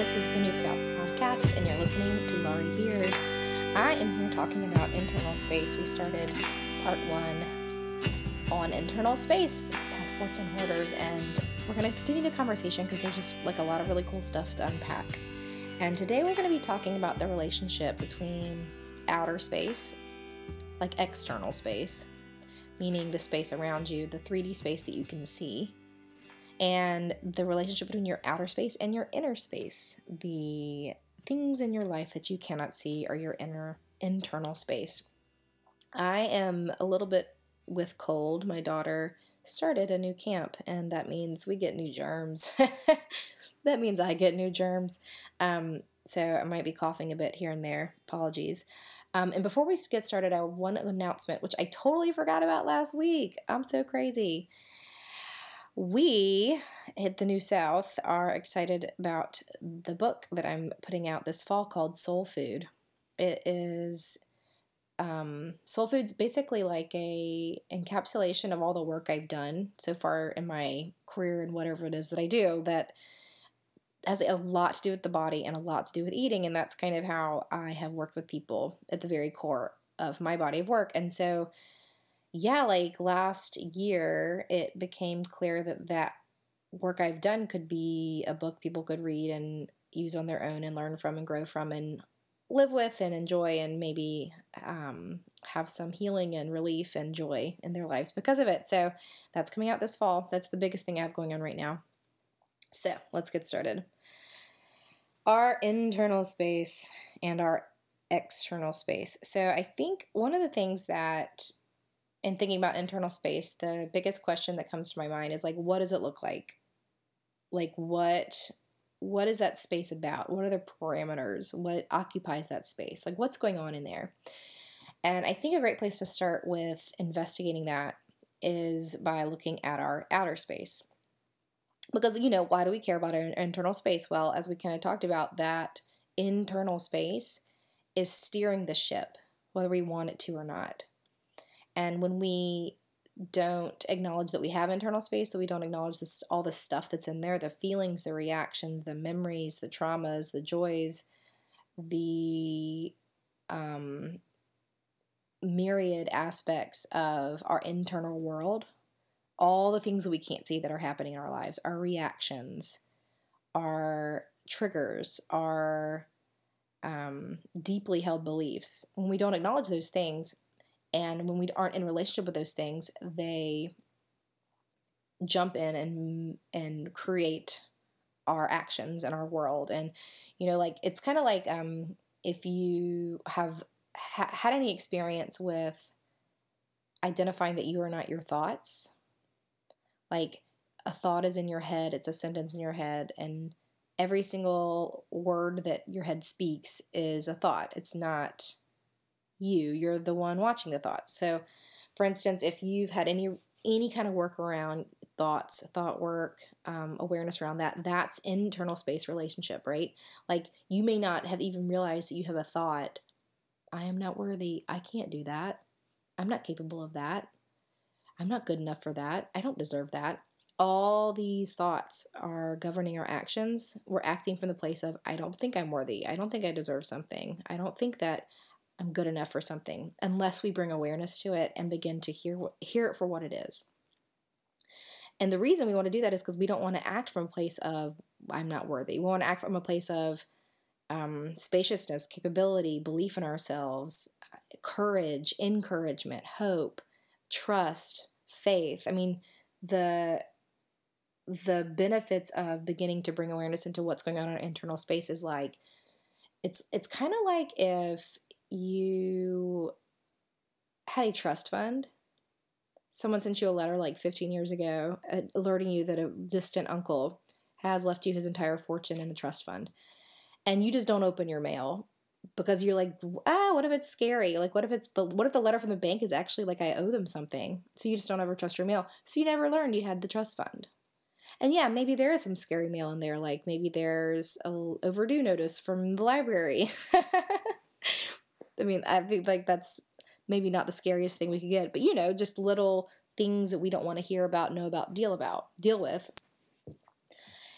This is the New South podcast, and you're listening to Laurie Beard. I am here talking about internal space. We started part one on internal space, passports and hoarders, and we're going to continue the conversation because there's just like a lot of really cool stuff to unpack. And today we're going to be talking about the relationship between outer space, like external space, meaning the space around you, the 3D space that you can see, and the relationship between your outer space and your inner space, the things in your life that you cannot see are your inner internal space. I am a little bit with cold. My daughter started a new camp, and that means we get new germs. that means I get new germs. Um, so I might be coughing a bit here and there. Apologies. Um, and before we get started, I have one announcement, which I totally forgot about last week. I'm so crazy. We at the New South are excited about the book that I'm putting out this fall called Soul Food. It is um, Soul Food's basically like a encapsulation of all the work I've done so far in my career and whatever it is that I do that has a lot to do with the body and a lot to do with eating and that's kind of how I have worked with people at the very core of my body of work. And so yeah, like last year, it became clear that that work I've done could be a book people could read and use on their own and learn from and grow from and live with and enjoy and maybe um, have some healing and relief and joy in their lives because of it. So that's coming out this fall. That's the biggest thing I have going on right now. So let's get started. Our internal space and our external space. So I think one of the things that in thinking about internal space, the biggest question that comes to my mind is like, what does it look like? Like, what what is that space about? What are the parameters? What occupies that space? Like, what's going on in there? And I think a great place to start with investigating that is by looking at our outer space. Because, you know, why do we care about our internal space? Well, as we kind of talked about, that internal space is steering the ship, whether we want it to or not. And when we don't acknowledge that we have internal space, that we don't acknowledge this, all the stuff that's in there the feelings, the reactions, the memories, the traumas, the joys, the um, myriad aspects of our internal world, all the things that we can't see that are happening in our lives, our reactions, our triggers, our um, deeply held beliefs. When we don't acknowledge those things, and when we aren't in relationship with those things, they jump in and and create our actions and our world. And you know, like it's kind of like um, if you have ha- had any experience with identifying that you are not your thoughts, like a thought is in your head, it's a sentence in your head, and every single word that your head speaks is a thought. It's not you. You're the one watching the thoughts. So, for instance, if you've had any any kind of work around thoughts, thought work, um, awareness around that, that's internal space relationship, right? Like you may not have even realized that you have a thought, I am not worthy. I can't do that. I'm not capable of that. I'm not good enough for that. I don't deserve that. All these thoughts are governing our actions. We're acting from the place of, I don't think I'm worthy. I don't think I deserve something. I don't think that I'm good enough for something unless we bring awareness to it and begin to hear hear it for what it is. And the reason we want to do that is because we don't want to act from a place of I'm not worthy. We want to act from a place of um, spaciousness, capability, belief in ourselves, courage, encouragement, hope, trust, faith. I mean, the the benefits of beginning to bring awareness into what's going on in our internal space is like it's it's kind of like if you had a trust fund, someone sent you a letter like 15 years ago uh, alerting you that a distant uncle has left you his entire fortune in a trust fund, and you just don't open your mail because you're like, ah, what if it's scary? Like, what if it's the what if the letter from the bank is actually like I owe them something? So you just don't ever trust your mail. So you never learned you had the trust fund. And yeah, maybe there is some scary mail in there. Like maybe there's a overdue notice from the library. I mean, I think like that's maybe not the scariest thing we could get, but you know, just little things that we don't want to hear about, know about, deal about, deal with.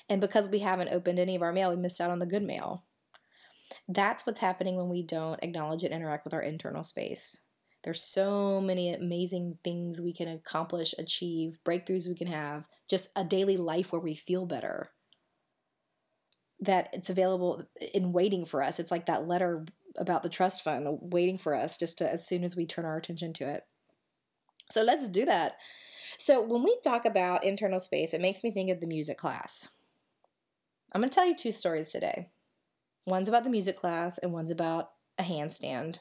And because we haven't opened any of our mail, we missed out on the good mail. That's what's happening when we don't acknowledge and interact with our internal space. There's so many amazing things we can accomplish, achieve, breakthroughs we can have, just a daily life where we feel better. That it's available in waiting for us. It's like that letter about the trust fund waiting for us just to, as soon as we turn our attention to it. So let's do that. So when we talk about internal space, it makes me think of the music class. I'm going to tell you two stories today. One's about the music class, and one's about a handstand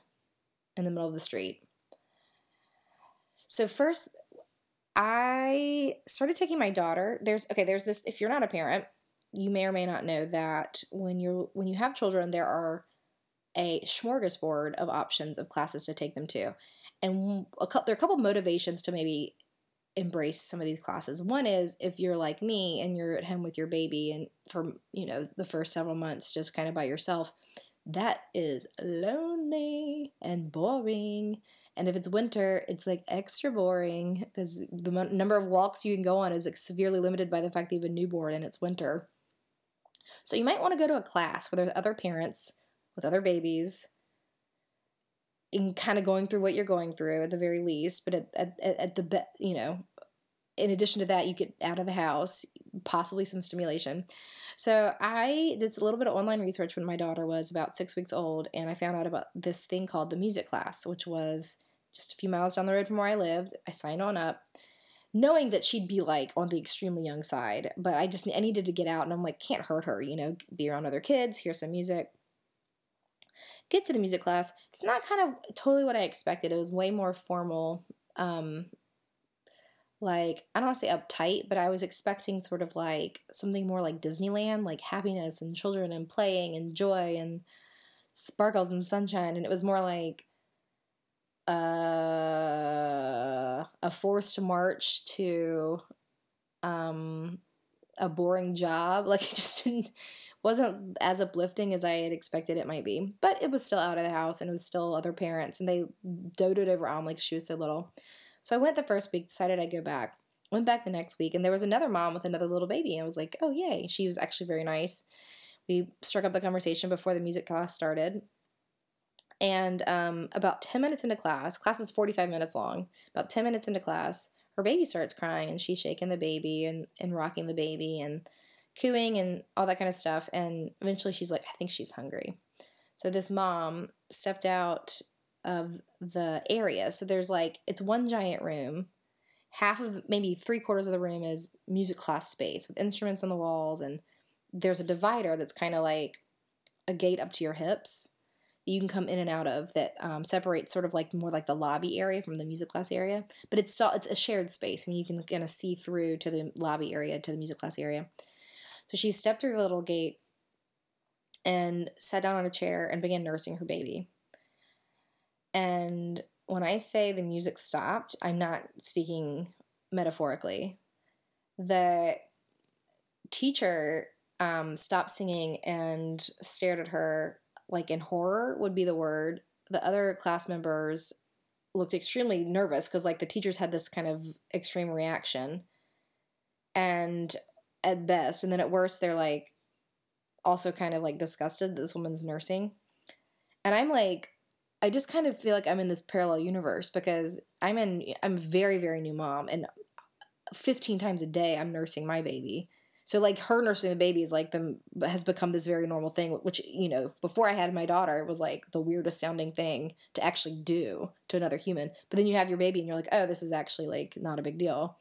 in the middle of the street. So first, I started taking my daughter. There's okay. There's this. If you're not a parent, you may or may not know that when you're when you have children, there are a smorgasbord of options of classes to take them to, and a, there are a couple motivations to maybe embrace some of these classes. One is if you're like me and you're at home with your baby and for you know the first several months just kind of by yourself, that is lonely and boring. And if it's winter, it's like extra boring because the m- number of walks you can go on is like severely limited by the fact that you have a newborn and it's winter. So you might want to go to a class where there's other parents with other babies in kind of going through what you're going through at the very least, but at, at, at the, be- you know, in addition to that, you get out of the house, possibly some stimulation. So I did a little bit of online research when my daughter was about six weeks old, and I found out about this thing called the music class, which was just a few miles down the road from where I lived. I signed on up, knowing that she'd be like on the extremely young side, but I just I needed to get out, and I'm like, can't hurt her, you know, be around other kids, hear some music get to the music class. It's not kind of totally what I expected. It was way more formal. Um, like I don't want to say uptight, but I was expecting sort of like something more like Disneyland, like happiness and children and playing and joy and sparkles and sunshine, and it was more like uh, a forced march to um, a boring job. Like it just didn't wasn't as uplifting as I had expected it might be. But it was still out of the house and it was still other parents and they doted over Amelie because she was so little. So I went the first week, decided I'd go back. Went back the next week and there was another mom with another little baby. And I was like, oh yay. She was actually very nice. We struck up the conversation before the music class started. And um, about 10 minutes into class, class is 45 minutes long. About 10 minutes into class, her baby starts crying and she's shaking the baby and, and rocking the baby and cooing and all that kind of stuff. And eventually she's like, I think she's hungry. So this mom stepped out of the area. So there's like, it's one giant room. Half of, maybe three quarters of the room is music class space with instruments on the walls. And there's a divider that's kind of like a gate up to your hips you can come in and out of that um, separates sort of like more like the lobby area from the music class area. But it's still, it's a shared space. and you can kind of see through to the lobby area, to the music class area. So she stepped through the little gate and sat down on a chair and began nursing her baby. And when I say the music stopped, I'm not speaking metaphorically. The teacher um, stopped singing and stared at her like in horror would be the word. The other class members looked extremely nervous because like the teachers had this kind of extreme reaction. And at best, and then at worst, they're like also kind of like disgusted that this woman's nursing. And I'm like, I just kind of feel like I'm in this parallel universe because I'm in I'm very very new mom and 15 times a day I'm nursing my baby. So like her nursing the baby is like the has become this very normal thing which you know before I had my daughter it was like the weirdest sounding thing to actually do to another human. But then you have your baby and you're like, "Oh, this is actually like not a big deal."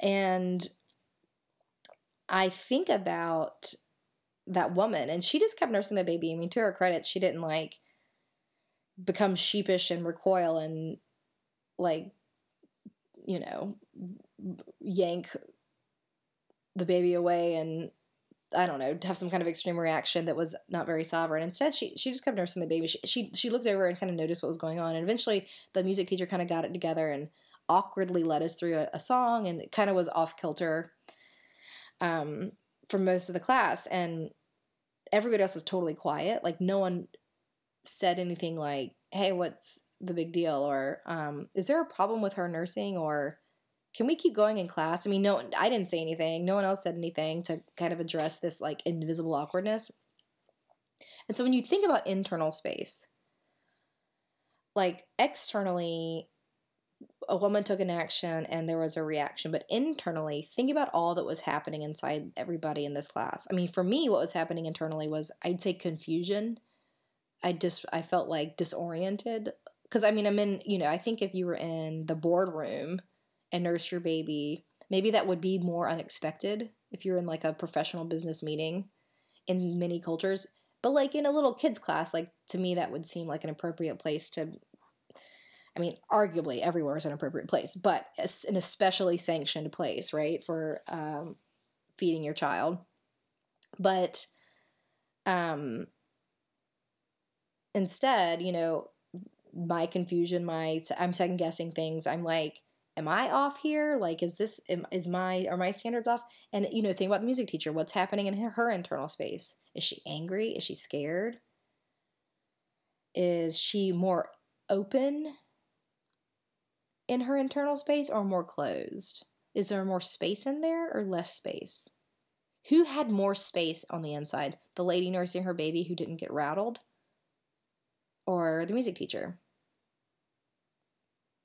And I think about that woman and she just kept nursing the baby. I mean, to her credit, she didn't like become sheepish and recoil and like, you know, yank the baby away and I don't know, have some kind of extreme reaction that was not very sovereign. Instead, she she just kept nursing the baby. She she, she looked over and kind of noticed what was going on. And eventually, the music teacher kind of got it together and awkwardly led us through a, a song, and it kind of was off kilter um, for most of the class, and everybody else was totally quiet. Like no one said anything like, "Hey, what's the big deal?" or um, "Is there a problem with her nursing?" or can we keep going in class? I mean, no, I didn't say anything. No one else said anything to kind of address this like invisible awkwardness. And so when you think about internal space, like externally, a woman took an action and there was a reaction, but internally, think about all that was happening inside everybody in this class. I mean, for me, what was happening internally was I'd say confusion. I just I felt like disoriented because I mean I'm in you know I think if you were in the boardroom and nurse your baby. Maybe that would be more unexpected if you're in like a professional business meeting in many cultures. But like in a little kids class, like to me that would seem like an appropriate place to I mean, arguably everywhere is an appropriate place, but an especially sanctioned place, right, for um, feeding your child. But um, instead, you know, my confusion, my I'm second guessing things. I'm like, am I off here? Like, is this is my are my standards off? And you know, think about the music teacher. What's happening in her, her internal space? Is she angry? Is she scared? Is she more open in her internal space or more closed? Is there more space in there or less space? Who had more space on the inside? The lady nursing her baby who didn't get rattled? Or the music teacher?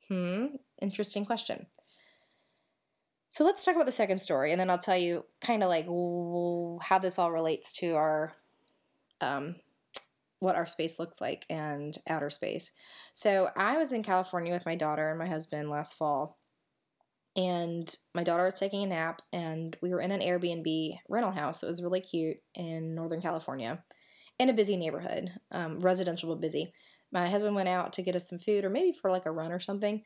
Hmm, interesting question. So let's talk about the second story, and then I'll tell you kind of like how this all relates to our, um, what our space looks like and outer space. So I was in California with my daughter and my husband last fall, and my daughter was taking a nap, and we were in an Airbnb rental house that was really cute in Northern California, in a busy neighborhood, um, residential but busy my husband went out to get us some food or maybe for like a run or something.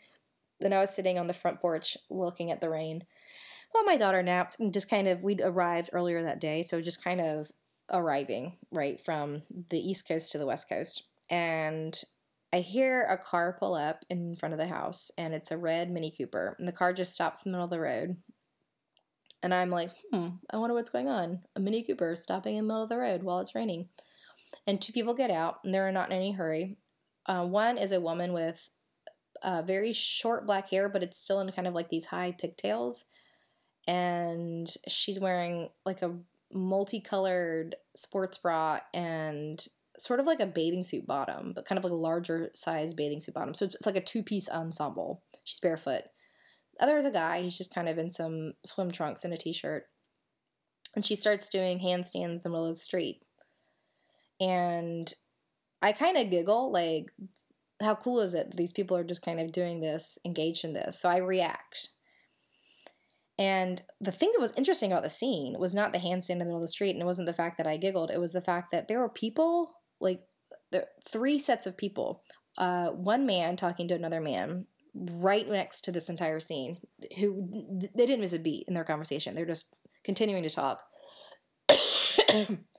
Then I was sitting on the front porch looking at the rain while my daughter napped and just kind of, we'd arrived earlier that day. So just kind of arriving right from the East Coast to the West Coast. And I hear a car pull up in front of the house and it's a red Mini Cooper. And the car just stops in the middle of the road. And I'm like, hmm, I wonder what's going on. A Mini Cooper stopping in the middle of the road while it's raining. And two people get out and they're not in any hurry. Uh, one is a woman with uh, very short black hair, but it's still in kind of like these high pigtails. And she's wearing like a multicolored sports bra and sort of like a bathing suit bottom, but kind of like a larger size bathing suit bottom. So it's like a two piece ensemble. She's barefoot. The other is a guy. He's just kind of in some swim trunks and a t shirt. And she starts doing handstands in the middle of the street. And I kind of giggle, like, how cool is it these people are just kind of doing this, engaged in this? So I react. And the thing that was interesting about the scene was not the handstand in the middle of the street, and it wasn't the fact that I giggled. It was the fact that there were people, like there three sets of people. Uh, one man talking to another man right next to this entire scene, who they didn't miss a beat in their conversation. They're just continuing to talk.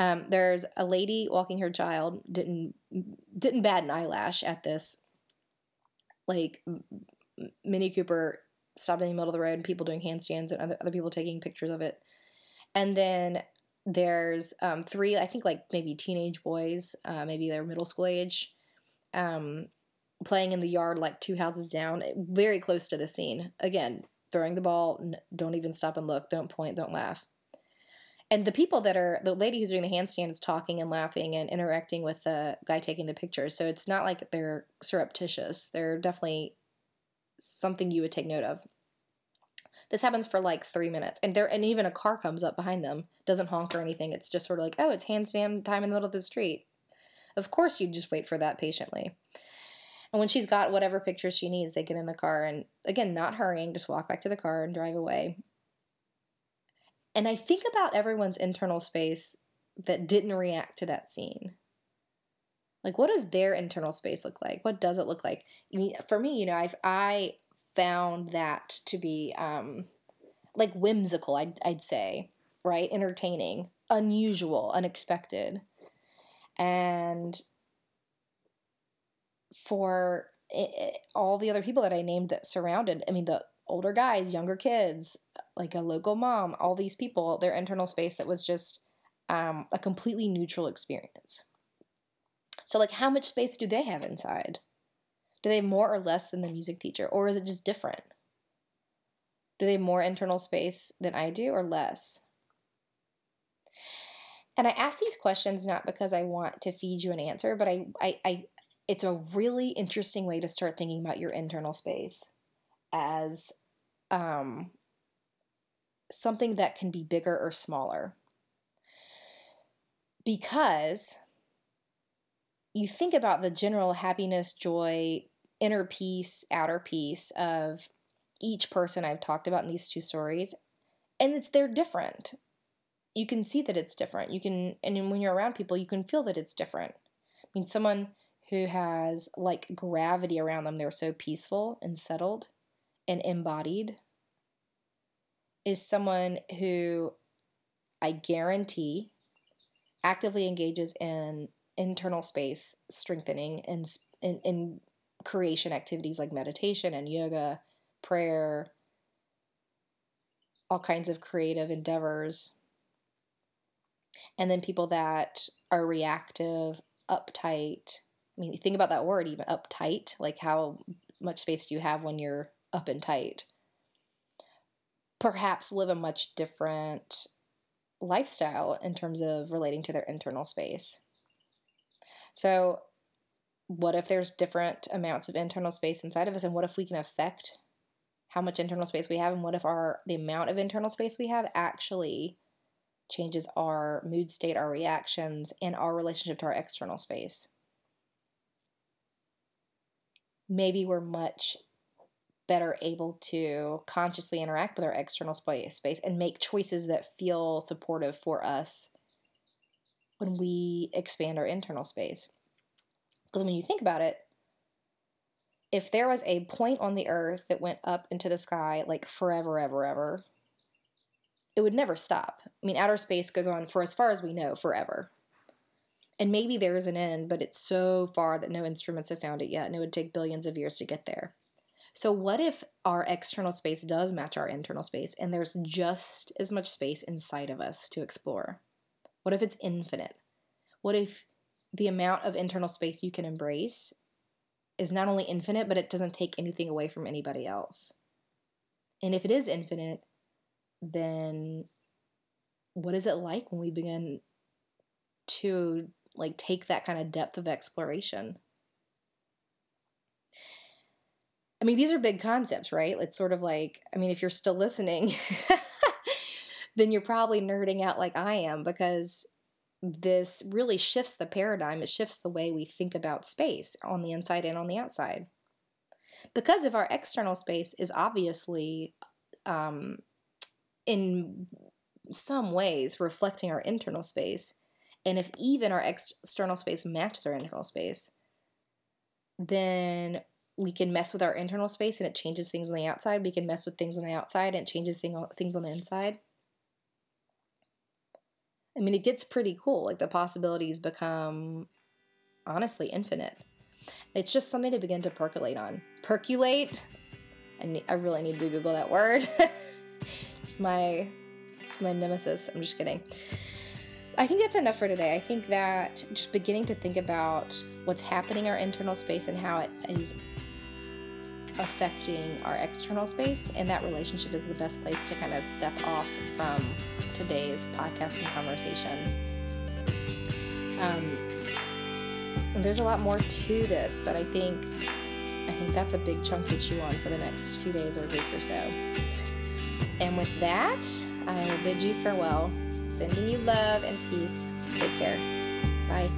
Um, there's a lady walking her child didn't didn't bat an eyelash at this like Mini Cooper stopping in the middle of the road and people doing handstands and other, other people taking pictures of it. And then there's um, three, I think like maybe teenage boys, uh, maybe they're middle school age, um, playing in the yard like two houses down, very close to the scene. Again, throwing the ball, don't even stop and look, don't point, don't laugh and the people that are the lady who's doing the handstand is talking and laughing and interacting with the guy taking the pictures. So it's not like they're surreptitious. They're definitely something you would take note of. This happens for like three minutes and there and even a car comes up behind them. Doesn't honk or anything. It's just sort of like oh it's handstand time in the middle of the street. Of course you just wait for that patiently. And when she's got whatever pictures she needs they get in the car and again not hurrying just walk back to the car and drive away and I think about everyone's internal space that didn't react to that scene. Like, what does their internal space look like? What does it look like? For me, you know, I've I found that to be um, like whimsical. I'd I'd say, right? Entertaining, unusual, unexpected, and for it, all the other people that I named that surrounded. I mean, the older guys, younger kids, like a local mom, all these people, their internal space that was just um, a completely neutral experience. So, like, how much space do they have inside? Do they have more or less than the music teacher, or is it just different? Do they have more internal space than I do or less? And I ask these questions not because I want to feed you an answer, but I, I, I it's a really interesting way to start thinking about your internal space as um, something that can be bigger or smaller. Because you think about the general happiness, joy, inner peace, outer peace of each person I've talked about in these two stories, and it's they're different. You can see that it's different. You can, and when you're around people, you can feel that it's different. I mean, someone who has like gravity around them, they're so peaceful and settled and embodied, is someone who I guarantee actively engages in internal space strengthening and in, in creation activities like meditation and yoga, prayer, all kinds of creative endeavors. And then people that are reactive, uptight. I mean, think about that word, even uptight. Like, how much space do you have when you're up and tight? Perhaps live a much different lifestyle in terms of relating to their internal space. So, what if there's different amounts of internal space inside of us, and what if we can affect how much internal space we have, and what if our the amount of internal space we have actually changes our mood state, our reactions, and our relationship to our external space? Maybe we're much better able to consciously interact with our external space and make choices that feel supportive for us when we expand our internal space. Because when you think about it, if there was a point on the earth that went up into the sky like forever, ever, ever, it would never stop. I mean, outer space goes on for as far as we know, forever. And maybe there is an end, but it's so far that no instruments have found it yet, and it would take billions of years to get there. So, what if our external space does match our internal space, and there's just as much space inside of us to explore? What if it's infinite? What if the amount of internal space you can embrace is not only infinite, but it doesn't take anything away from anybody else? And if it is infinite, then what is it like when we begin to like take that kind of depth of exploration? I mean, these are big concepts, right? It's sort of like, I mean, if you're still listening, then you're probably nerding out like I am because this really shifts the paradigm. It shifts the way we think about space on the inside and on the outside. Because if our external space is obviously um, in some ways reflecting our internal space, and if even our ex- external space matches our internal space, then we can mess with our internal space and it changes things on the outside. We can mess with things on the outside and it changes thing, things on the inside. I mean, it gets pretty cool. Like the possibilities become honestly infinite. It's just something to begin to percolate on. Percolate. I, need, I really need to Google that word. it's my it's my nemesis. I'm just kidding. I think that's enough for today. I think that just beginning to think about what's happening in our internal space and how it is affecting our external space, and that relationship is the best place to kind of step off from today's podcast and conversation. Um, there's a lot more to this, but I think I think that's a big chunk to chew on for the next few days or week or so. And with that, I will bid you farewell, sending you love and peace. Take care. Bye.